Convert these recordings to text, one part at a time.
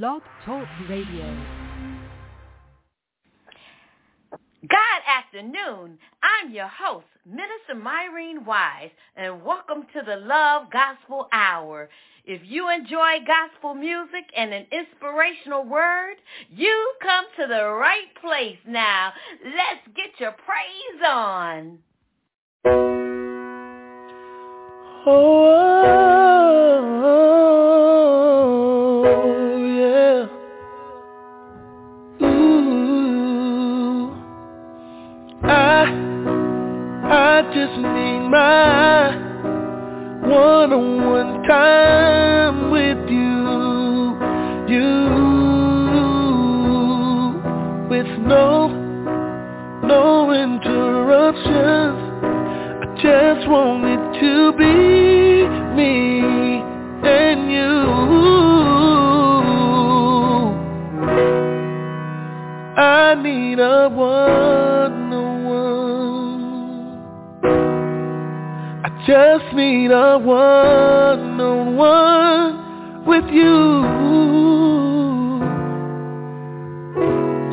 Blog Talk Radio. God afternoon. I'm your host, Minister Myrene Wise, and welcome to the Love Gospel Hour. If you enjoy gospel music and an inspirational word, you come to the right place now. Let's get your praise on. Oh, oh my one-on-one time with you, you, with no, no interruptions. I just want it to be me and you. I need a one-on-one. Just need a one-on-one with you.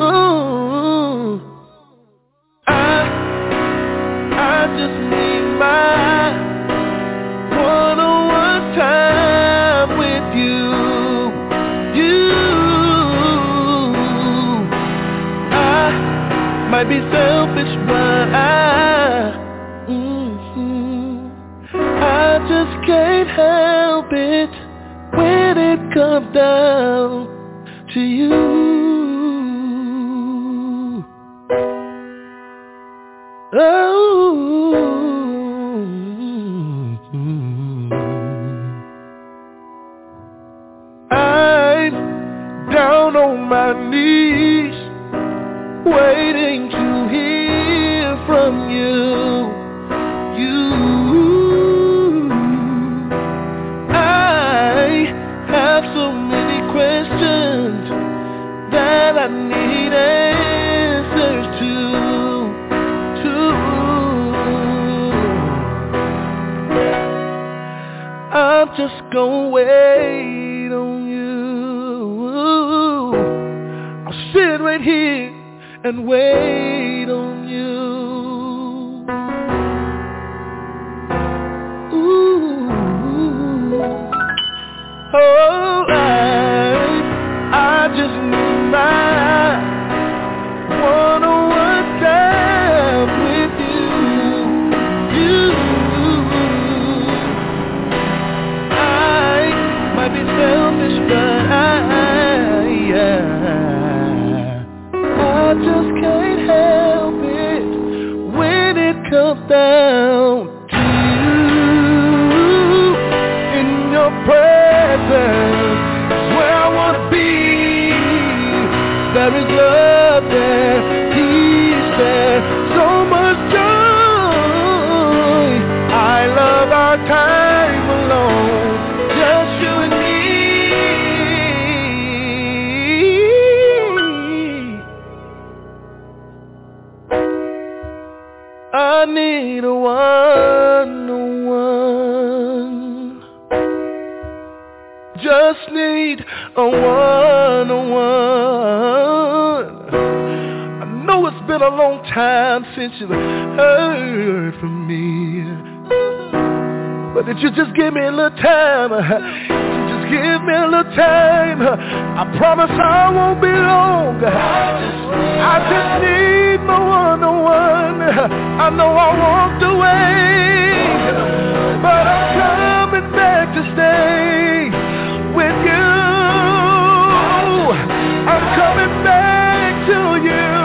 Ooh. I, I just need my one-on-one time with you. You, I might be selfish, but I, comes down to you. Oh, a one-on-one. I know it's been a long time since you've heard from me. But if you just give me a little time, uh, you just give me a little time, uh, I promise I won't be long. I just need my one-on-one. I know I walked away, but I'm coming back to stay I'm coming back to you,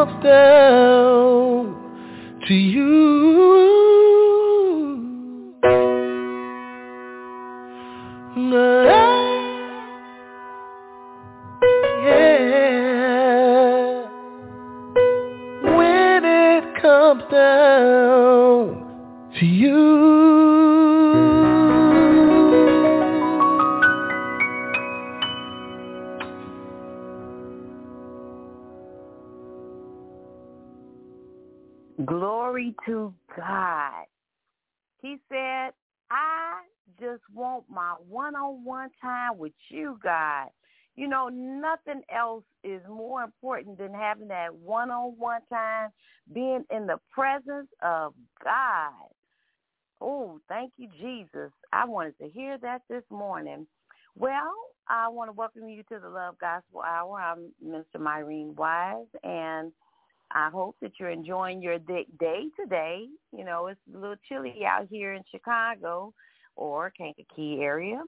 it one-on-one time with you, God. You know, nothing else is more important than having that one-on-one time, being in the presence of God. Oh, thank you, Jesus. I wanted to hear that this morning. Well, I want to welcome you to the Love Gospel Hour. I'm Mr. Myrene Wise, and I hope that you're enjoying your day today. You know, it's a little chilly out here in Chicago or Kankakee area.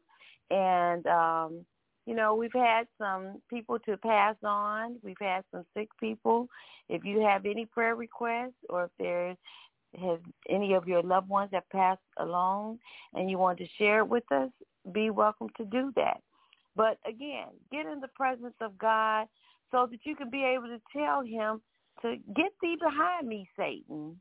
And, um, you know, we've had some people to pass on. We've had some sick people. If you have any prayer requests or if there has any of your loved ones that passed along and you want to share it with us, be welcome to do that. But again, get in the presence of God so that you can be able to tell him to get thee behind me, Satan.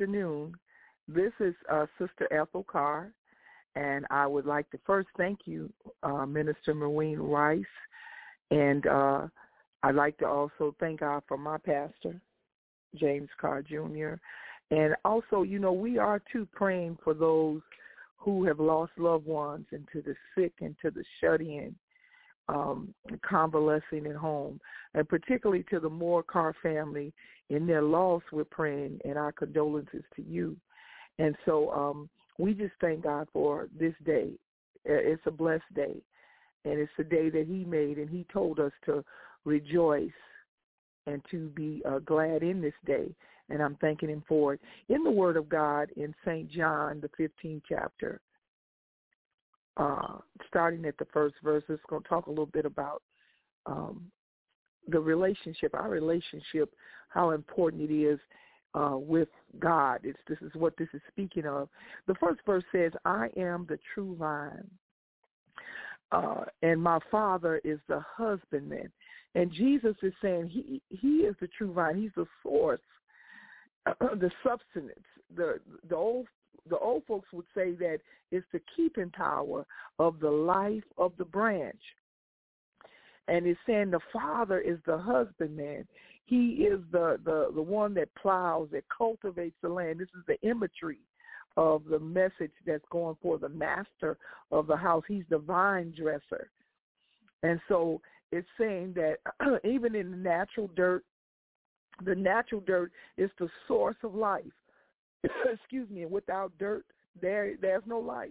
Afternoon. This is uh, Sister Ethel Carr, and I would like to first thank you, uh, Minister Marine Rice, and uh, I'd like to also thank God for my pastor, James Carr Jr., and also, you know, we are too praying for those who have lost loved ones and to the sick and to the shut-in, um, convalescing at home, and particularly to the Moore Carr family in their loss, we're praying, and our condolences to you. And so um, we just thank God for this day. It's a blessed day, and it's a day that He made, and He told us to rejoice and to be uh, glad in this day. And I'm thanking Him for it. In the Word of God, in St. John, the 15th chapter, uh, starting at the first verse, it's going to talk a little bit about um, the relationship, our relationship how important it is uh, with God. It's, this is what this is speaking of. The first verse says, I am the true vine, uh, and my Father is the husbandman. And Jesus is saying he he is the true vine. He's the source, the substance. The the old the old folks would say that it's the keeping power of the life of the branch. And it's saying the Father is the husbandman. He is the, the, the one that plows, that cultivates the land. This is the imagery of the message that's going for the master of the house. He's the vine dresser. And so it's saying that even in the natural dirt, the natural dirt is the source of life. Excuse me. Without dirt, there there's no life.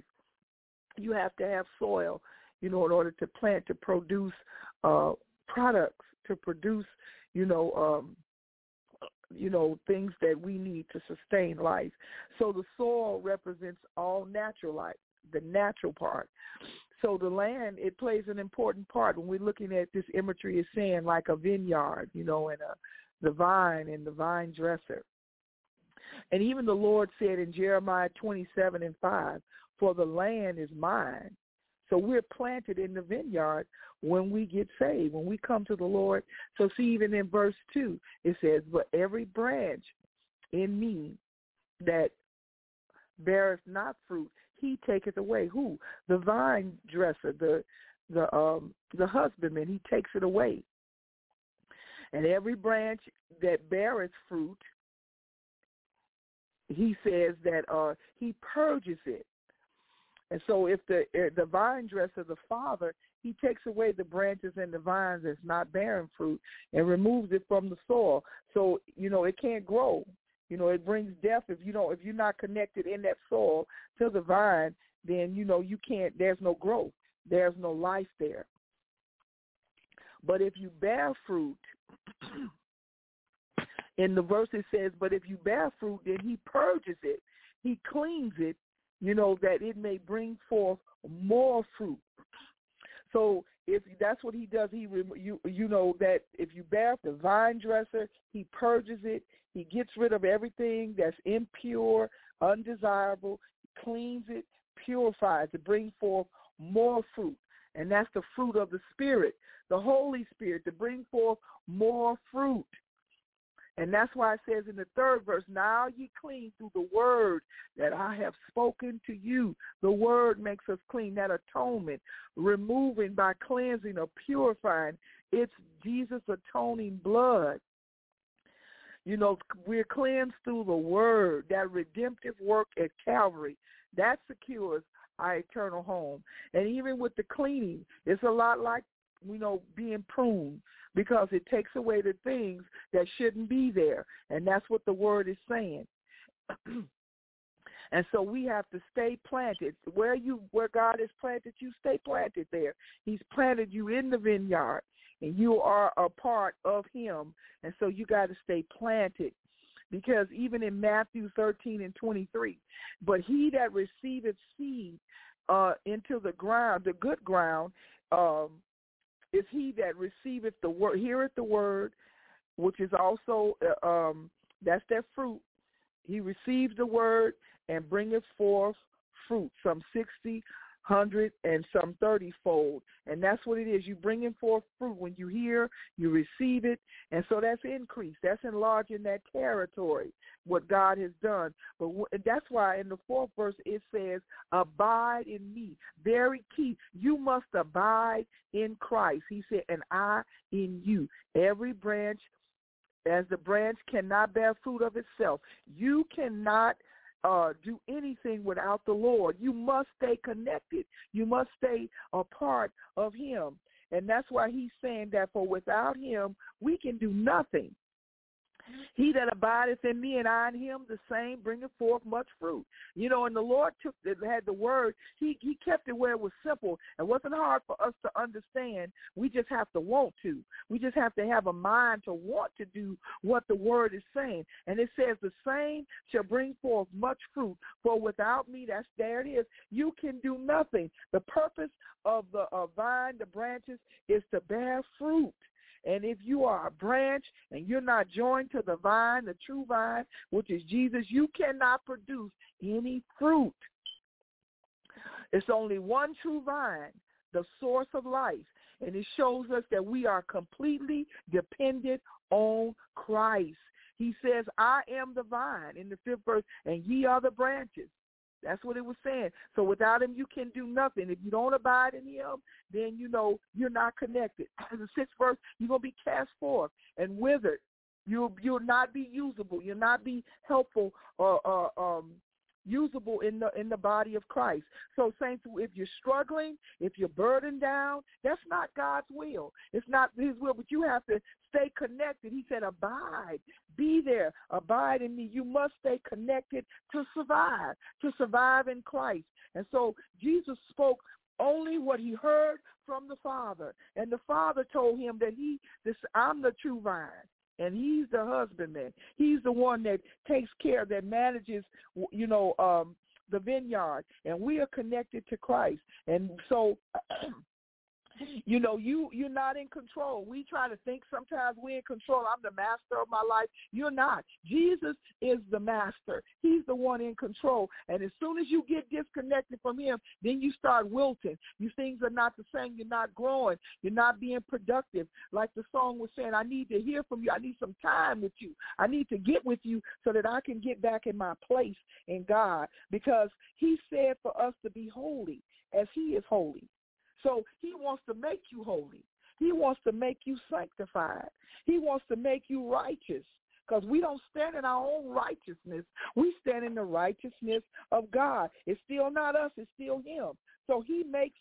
You have to have soil, you know, in order to plant to produce uh, products, to produce you know, um, you know, things that we need to sustain life. So the soil represents all natural life, the natural part. So the land, it plays an important part when we're looking at this imagery is saying like a vineyard, you know, and a, the vine and the vine dresser. And even the Lord said in Jeremiah 27 and 5, for the land is mine so we're planted in the vineyard when we get saved, when we come to the Lord. So see, even in verse 2, it says, but every branch in me that beareth not fruit, he taketh away. Who? The vine dresser, the the um the husbandman, he takes it away. And every branch that beareth fruit, he says that uh, he purges it. And so if the uh, the vine dresser, the father, he takes away the branches and the vines that's not bearing fruit and removes it from the soil. So, you know, it can't grow. You know, it brings death if you don't if you're not connected in that soil to the vine, then you know you can't there's no growth. There's no life there. But if you bear fruit, in the verse it says, but if you bear fruit, then he purges it. He cleans it, you know, that it may bring forth more fruit. So if that's what he does, he you you know that if you bear the vine dresser, he purges it. He gets rid of everything that's impure, undesirable, cleans it, purifies it, bring forth more fruit. And that's the fruit of the Spirit, the Holy Spirit, to bring forth more fruit. And that's why it says in the third verse, now ye clean through the word that I have spoken to you. The word makes us clean. That atonement, removing by cleansing or purifying, it's Jesus' atoning blood. You know, we're cleansed through the word, that redemptive work at Calvary. That secures our eternal home. And even with the cleaning, it's a lot like, you know, being pruned because it takes away the things that shouldn't be there. And that's what the word is saying. and so we have to stay planted. Where you where God has planted you, stay planted there. He's planted you in the vineyard and you are a part of him. And so you got to stay planted because even in Matthew 13 and 23, but he that receiveth seed uh, into the ground, the good ground, um, is he that receiveth the word, heareth the word, which is also, uh, um, that's their fruit. He receives the word and bringeth forth fruit, some 60, hundred and some thirty fold. And that's what it is. You bringing forth fruit. When you hear, you receive it. And so that's increase. That's enlarging that territory, what God has done. But that's why in the fourth verse it says, abide in me. Very key. You must abide in Christ. He said, and I in you. Every branch as the branch cannot bear fruit of itself. You cannot uh, do anything without the Lord. You must stay connected. You must stay a part of him. And that's why he's saying that for without him, we can do nothing. He that abideth in me and I in him, the same bringeth forth much fruit. You know, and the Lord took had the word. He he kept it where it was simple. It wasn't hard for us to understand. We just have to want to. We just have to have a mind to want to do what the word is saying. And it says the same shall bring forth much fruit. For without me, that's there it is. You can do nothing. The purpose of the vine, the branches, is to bear fruit. And if you are a branch and you're not joined to the vine, the true vine, which is Jesus, you cannot produce any fruit. It's only one true vine, the source of life. And it shows us that we are completely dependent on Christ. He says, I am the vine in the fifth verse, and ye are the branches. That's what it was saying. So without him, you can do nothing. If you don't abide in him, then you know you're not connected. The sixth verse, you're gonna be cast forth and withered. You'll you'll not be usable. You'll not be helpful or, or um, usable in the in the body of Christ. So saints, if you're struggling, if you're burdened down, that's not God's will. It's not his will, but you have to stay connected. He said, abide, be there, abide in me. You must stay connected to survive, to survive in Christ. And so Jesus spoke only what he heard from the Father. And the Father told him that he, this, I'm the true vine and he's the husbandman. He's the one that takes care, that manages, you know, um, the vineyard, and we are connected to Christ. And so you know, you you're not in control. We try to think sometimes we're in control. I'm the master of my life. You're not. Jesus is the master. He's the one in control. And as soon as you get disconnected from him, then you start wilting. You things are not the same. You're not growing. You're not being productive. Like the song was saying, I need to hear from you. I need some time with you. I need to get with you so that I can get back in my place in God. Because he said for us to be holy as he is holy. So he wants to make you holy. He wants to make you sanctified. He wants to make you righteous because we don't stand in our own righteousness. We stand in the righteousness of God. It's still not us. It's still him. So he makes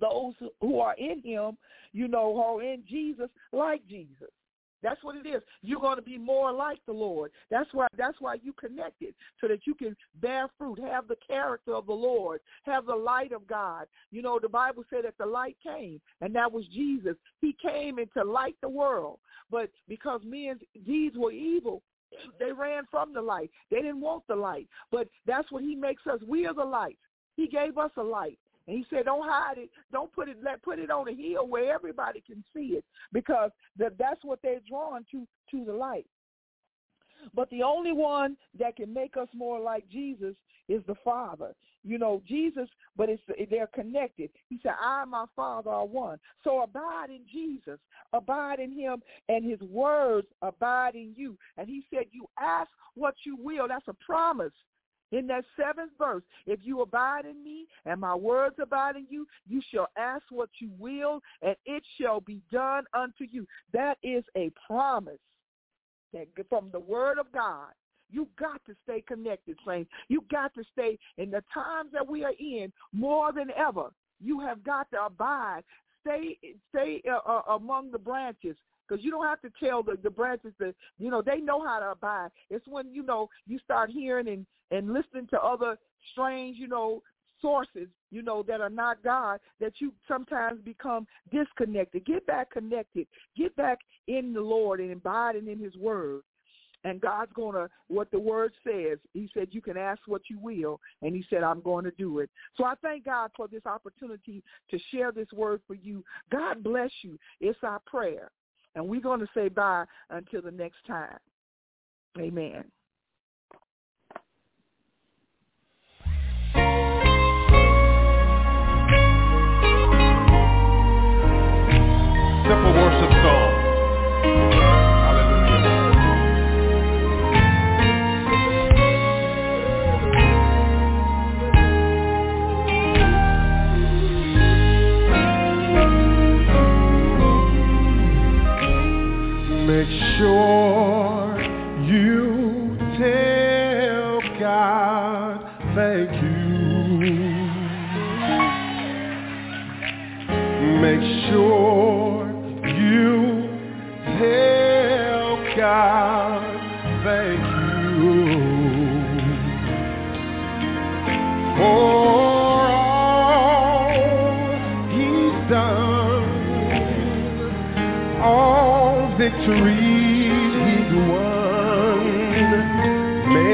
those who are in him, you know, are in Jesus, like Jesus. That's what it is. You're going to be more like the Lord. That's why that's why you connected so that you can bear fruit, have the character of the Lord, have the light of God. You know, the Bible said that the light came, and that was Jesus. He came into light the world. But because men's deeds were evil, they ran from the light. They didn't want the light. But that's what he makes us. We are the light. He gave us a light. And he said, don't hide it. Don't put it, let put it on a hill where everybody can see it because that, that's what they're drawn to, to the light. But the only one that can make us more like Jesus is the Father. You know, Jesus, but it's they're connected. He said, I and my Father are one. So abide in Jesus. Abide in him and his words abide in you. And he said, you ask what you will. That's a promise. In that seventh verse, if you abide in me and my words abide in you, you shall ask what you will, and it shall be done unto you. That is a promise that from the word of God. You got to stay connected, saints. You got to stay in the times that we are in more than ever. You have got to abide. Stay, stay uh, uh, among the branches because you don't have to tell the, the branches that you know they know how to abide. It's when you know you start hearing and and listening to other strange you know sources you know that are not God that you sometimes become disconnected. Get back connected. Get back in the Lord and abiding in His Word. And God's going to, what the word says, he said, you can ask what you will. And he said, I'm going to do it. So I thank God for this opportunity to share this word for you. God bless you. It's our prayer. And we're going to say bye until the next time. Amen. Sure you tell God thank you. Make sure you tell God thank you. For all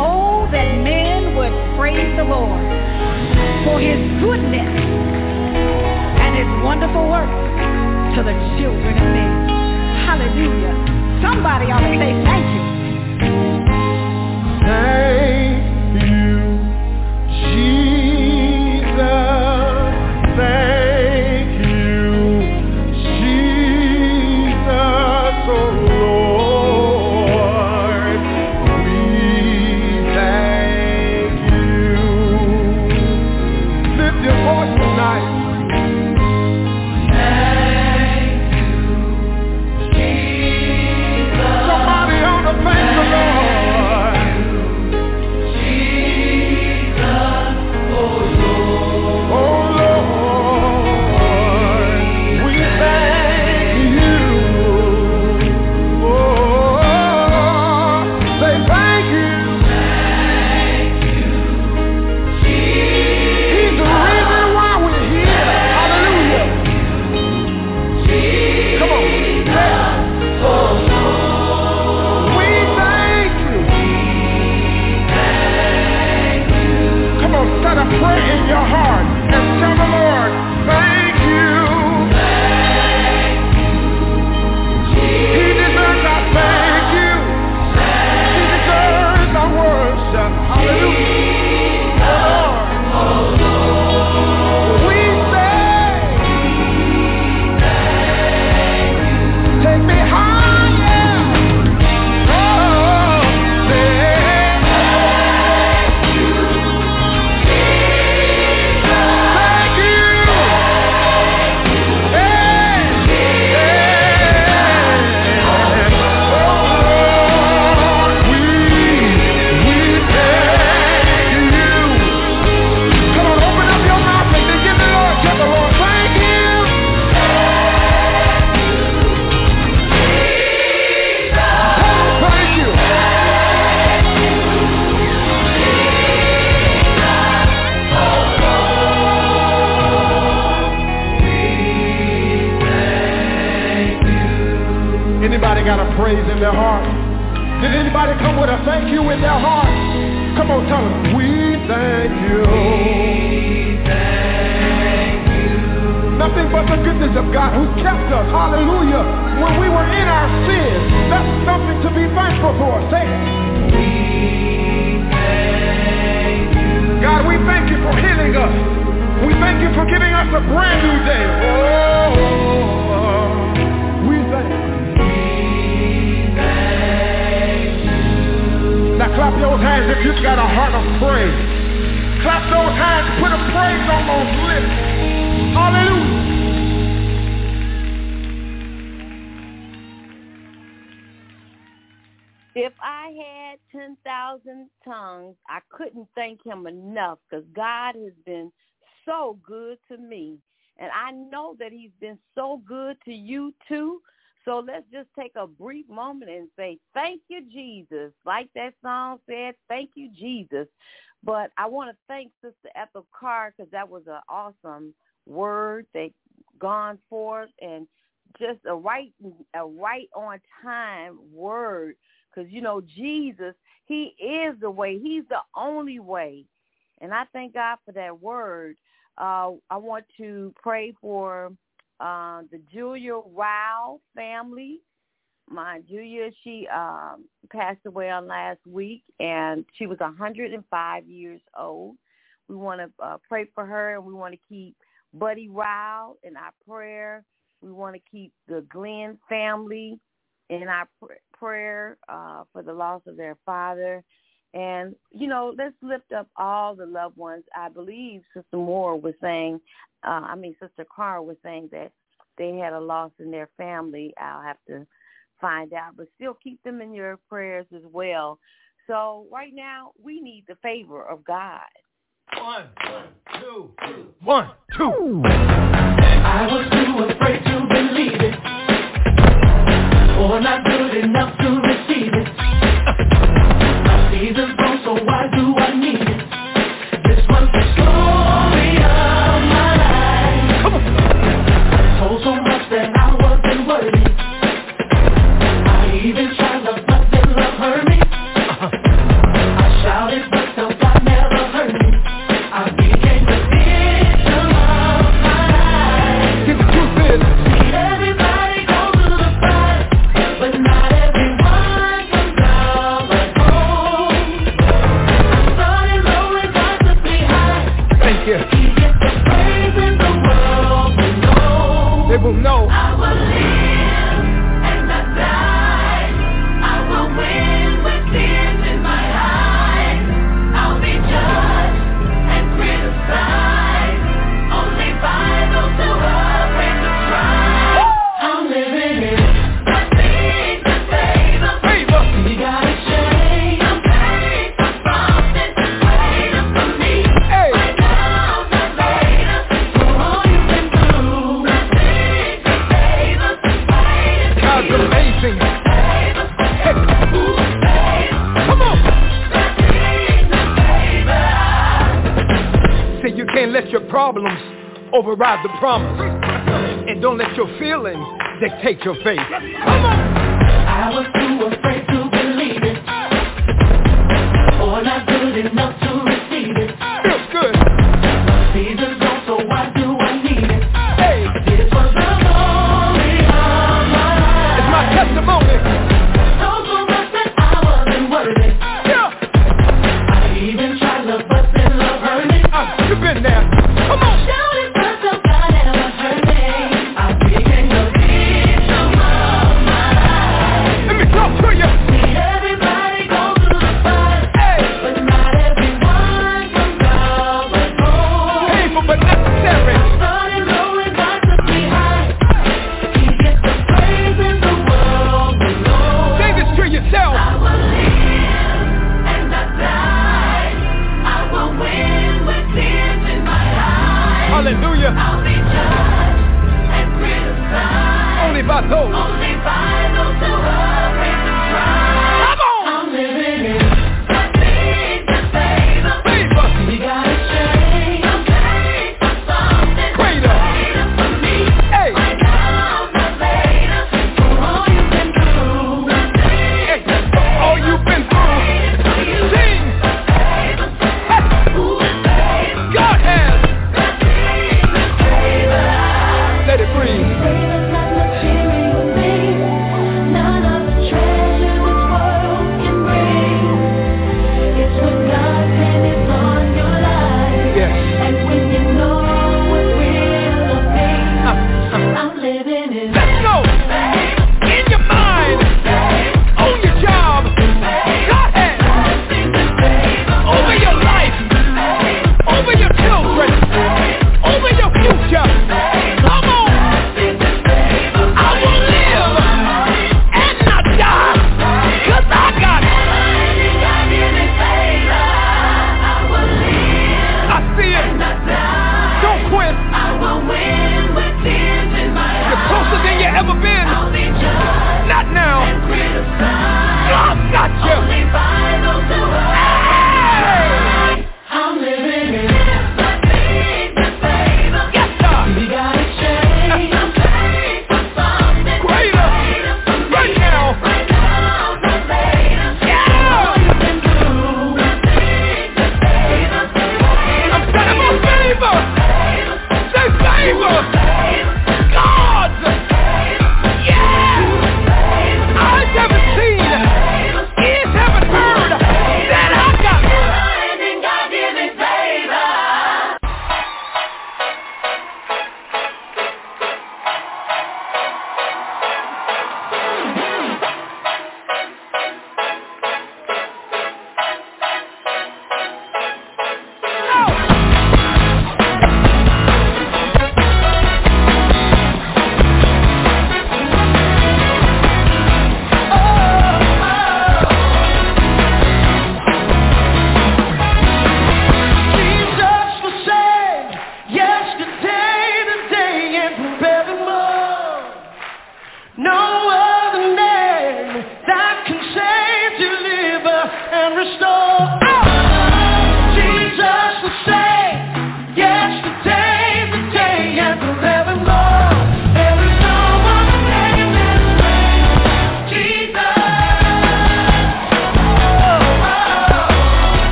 Oh, that men would praise the Lord for his goodness and his wonderful works to the children of men. Hallelujah. Somebody ought to say thank you. Thank enough because God has been so good to me. And I know that he's been so good to you too. So let's just take a brief moment and say, thank you, Jesus. Like that song said, thank you, Jesus. But I want to thank Sister Ethel Carr because that was an awesome word that gone forth and just a right, a right on time word because you know Jesus, He is the way. He's the only way, and I thank God for that word. Uh, I want to pray for uh, the Julia Rao family. My Julia, she um, passed away on last week, and she was 105 years old. We want to uh, pray for her, and we want to keep Buddy Rao in our prayer. We want to keep the Glenn family in our pr- prayer uh, for the loss of their father. And, you know, let's lift up all the loved ones. I believe Sister Moore was saying, uh, I mean, Sister Carr was saying that they had a loss in their family. I'll have to find out, but still keep them in your prayers as well. So right now, we need the favor of God. One, two, one, two. I was too afraid to believe it Or not good enough to receive it My season's wrong, so why do I need it? This override the promise. And don't let your feelings dictate your faith. I was too afraid to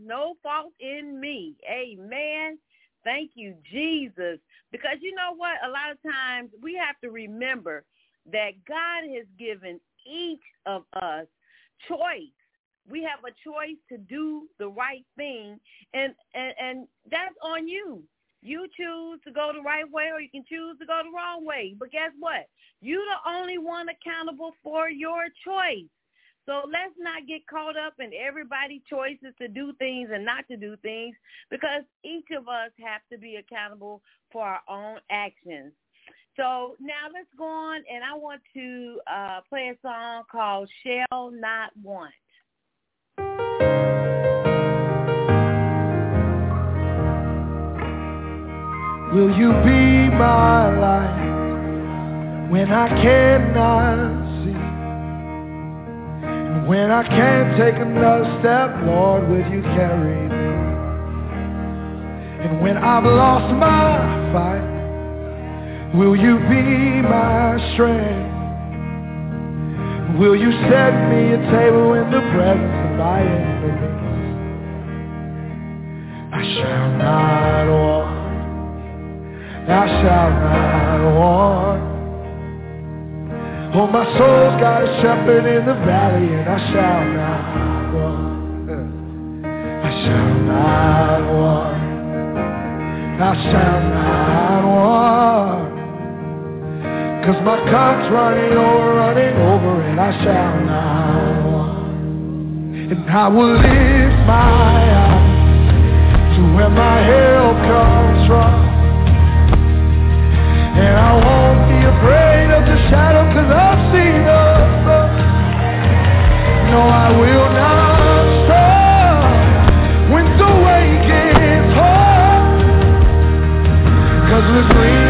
no fault in me. Amen. Thank you, Jesus. Because you know what? A lot of times we have to remember that God has given each of us choice. We have a choice to do the right thing, and, and, and that's on you. You choose to go the right way or you can choose to go the wrong way. But guess what? You're the only one accountable for your choice. So let's not get caught up in everybody's choices to do things and not to do things because each of us have to be accountable for our own actions. So now let's go on and I want to uh, play a song called Shall Not Want. Will you be my light when I cannot when I can't take another step, Lord, will you carry me? And when I've lost my fight, will you be my strength? Will you set me a table in the presence of my enemies? I shall not want, I shall not want. Oh, my soul's got a shepherd in the valley, and I shall not want. I shall not want. I shall not want. Cause my cup's running over, running over, and I shall not want. And I will lift my eyes to where my help comes from. And I won't shadow cause I've seen the. No, I will not stop when the way gets hard. Cause we're green.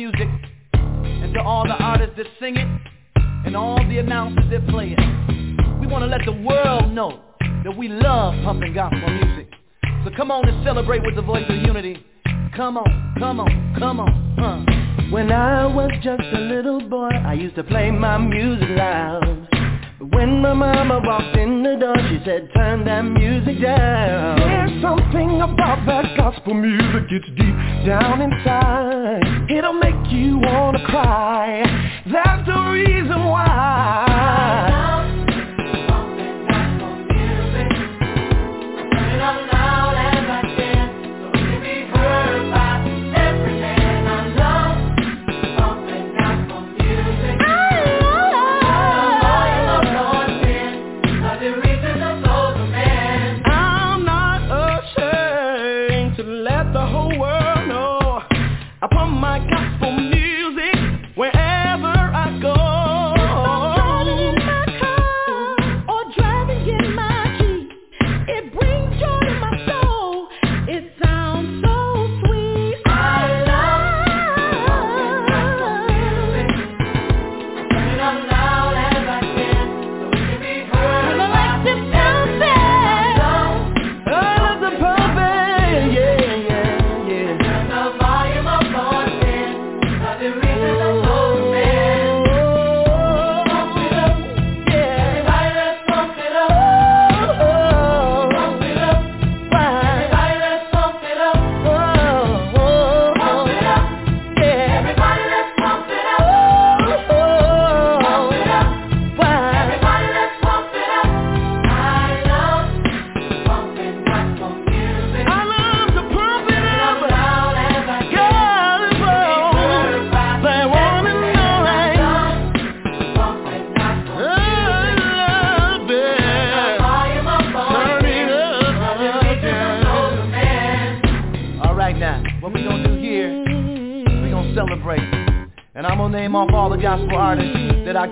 music and to all the artists that sing it and all the announcers that play it. We want to let the world know that we love pumping gospel music. So come on and celebrate with the voice of unity. Come on, come on, come on. Huh. When I was just a little boy, I used to play my music loud. When my mama walked in the door, she said, turn that music down. There's something about that gospel music, it's deep down inside. It'll make you wanna cry. That's the reason why.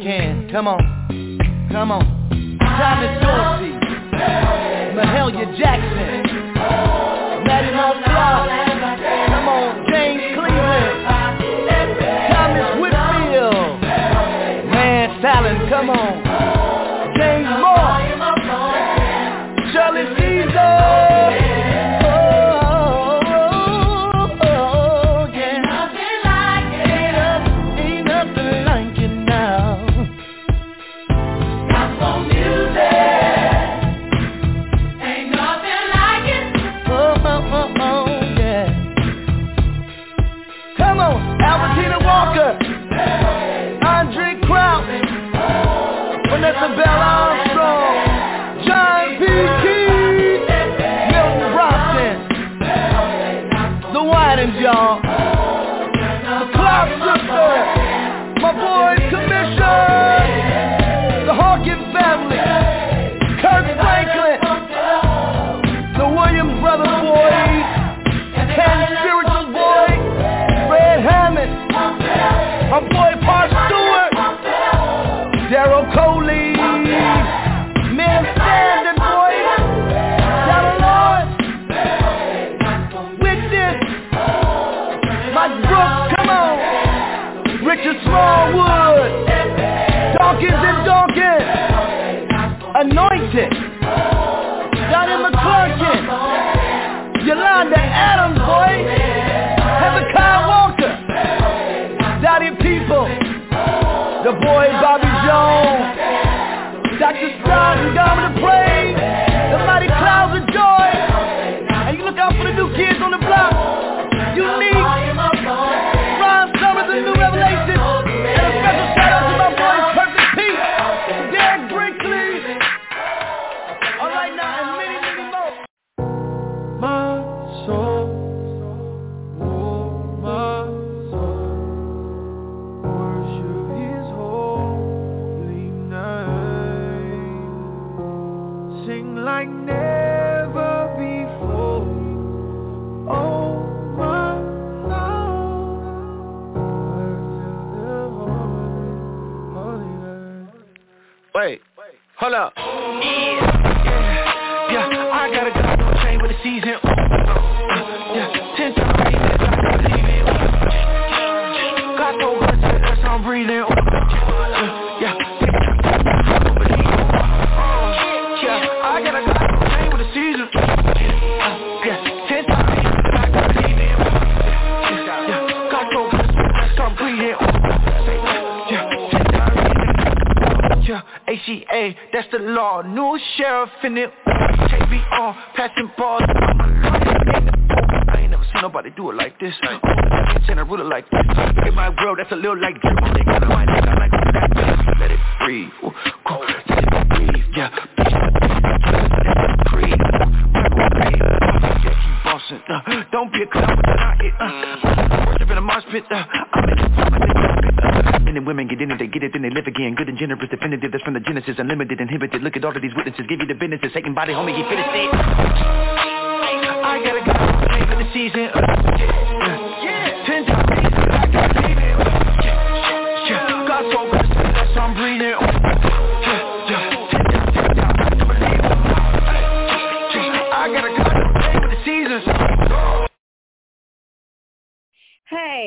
can. Come on, come on. Man standing, boy. Shout My come on. Richard Smallwood. Dawkins and Dr. Scott and Governor Praise. The mighty clouds of joy. And you look out for the new kids on the block. Unique. Ron sheriff in it. Me on, passing balls. I ain't never seen nobody do it like this. Oh, I ain't seen a ruler like this. In my world, that's a little like drip. They got my nigga like that. Let it breathe. Ooh, cool. Let it breathe. Yeah. Breathe. Yeah, bossing. Uh, don't be a clown, but not it. Uh, worship in a mosh pit. Uh, I'm in uh, Men and women get in it, they get it, then they live again. Good and generous, definitive. That's from the Genesis, unlimited, inhibited. Look at all of these witnesses, give you the business. Taking body, homie, he finished it. I gotta go, for the season. Uh, yeah,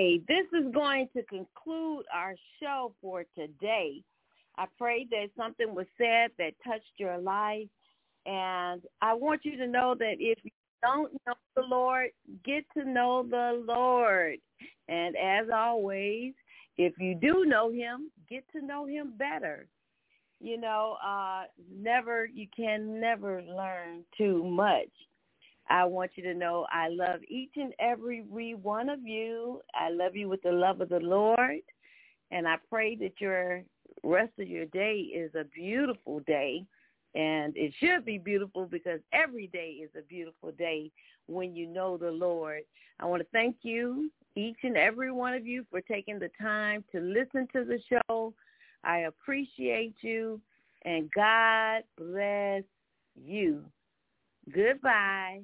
Hey, this is going to conclude our show for today. I pray that something was said that touched your life. And I want you to know that if you don't know the Lord, get to know the Lord. And as always, if you do know him, get to know him better. You know, uh, never, you can never learn too much. I want you to know I love each and every one of you. I love you with the love of the Lord. And I pray that your rest of your day is a beautiful day. And it should be beautiful because every day is a beautiful day when you know the Lord. I want to thank you, each and every one of you, for taking the time to listen to the show. I appreciate you. And God bless you. Goodbye.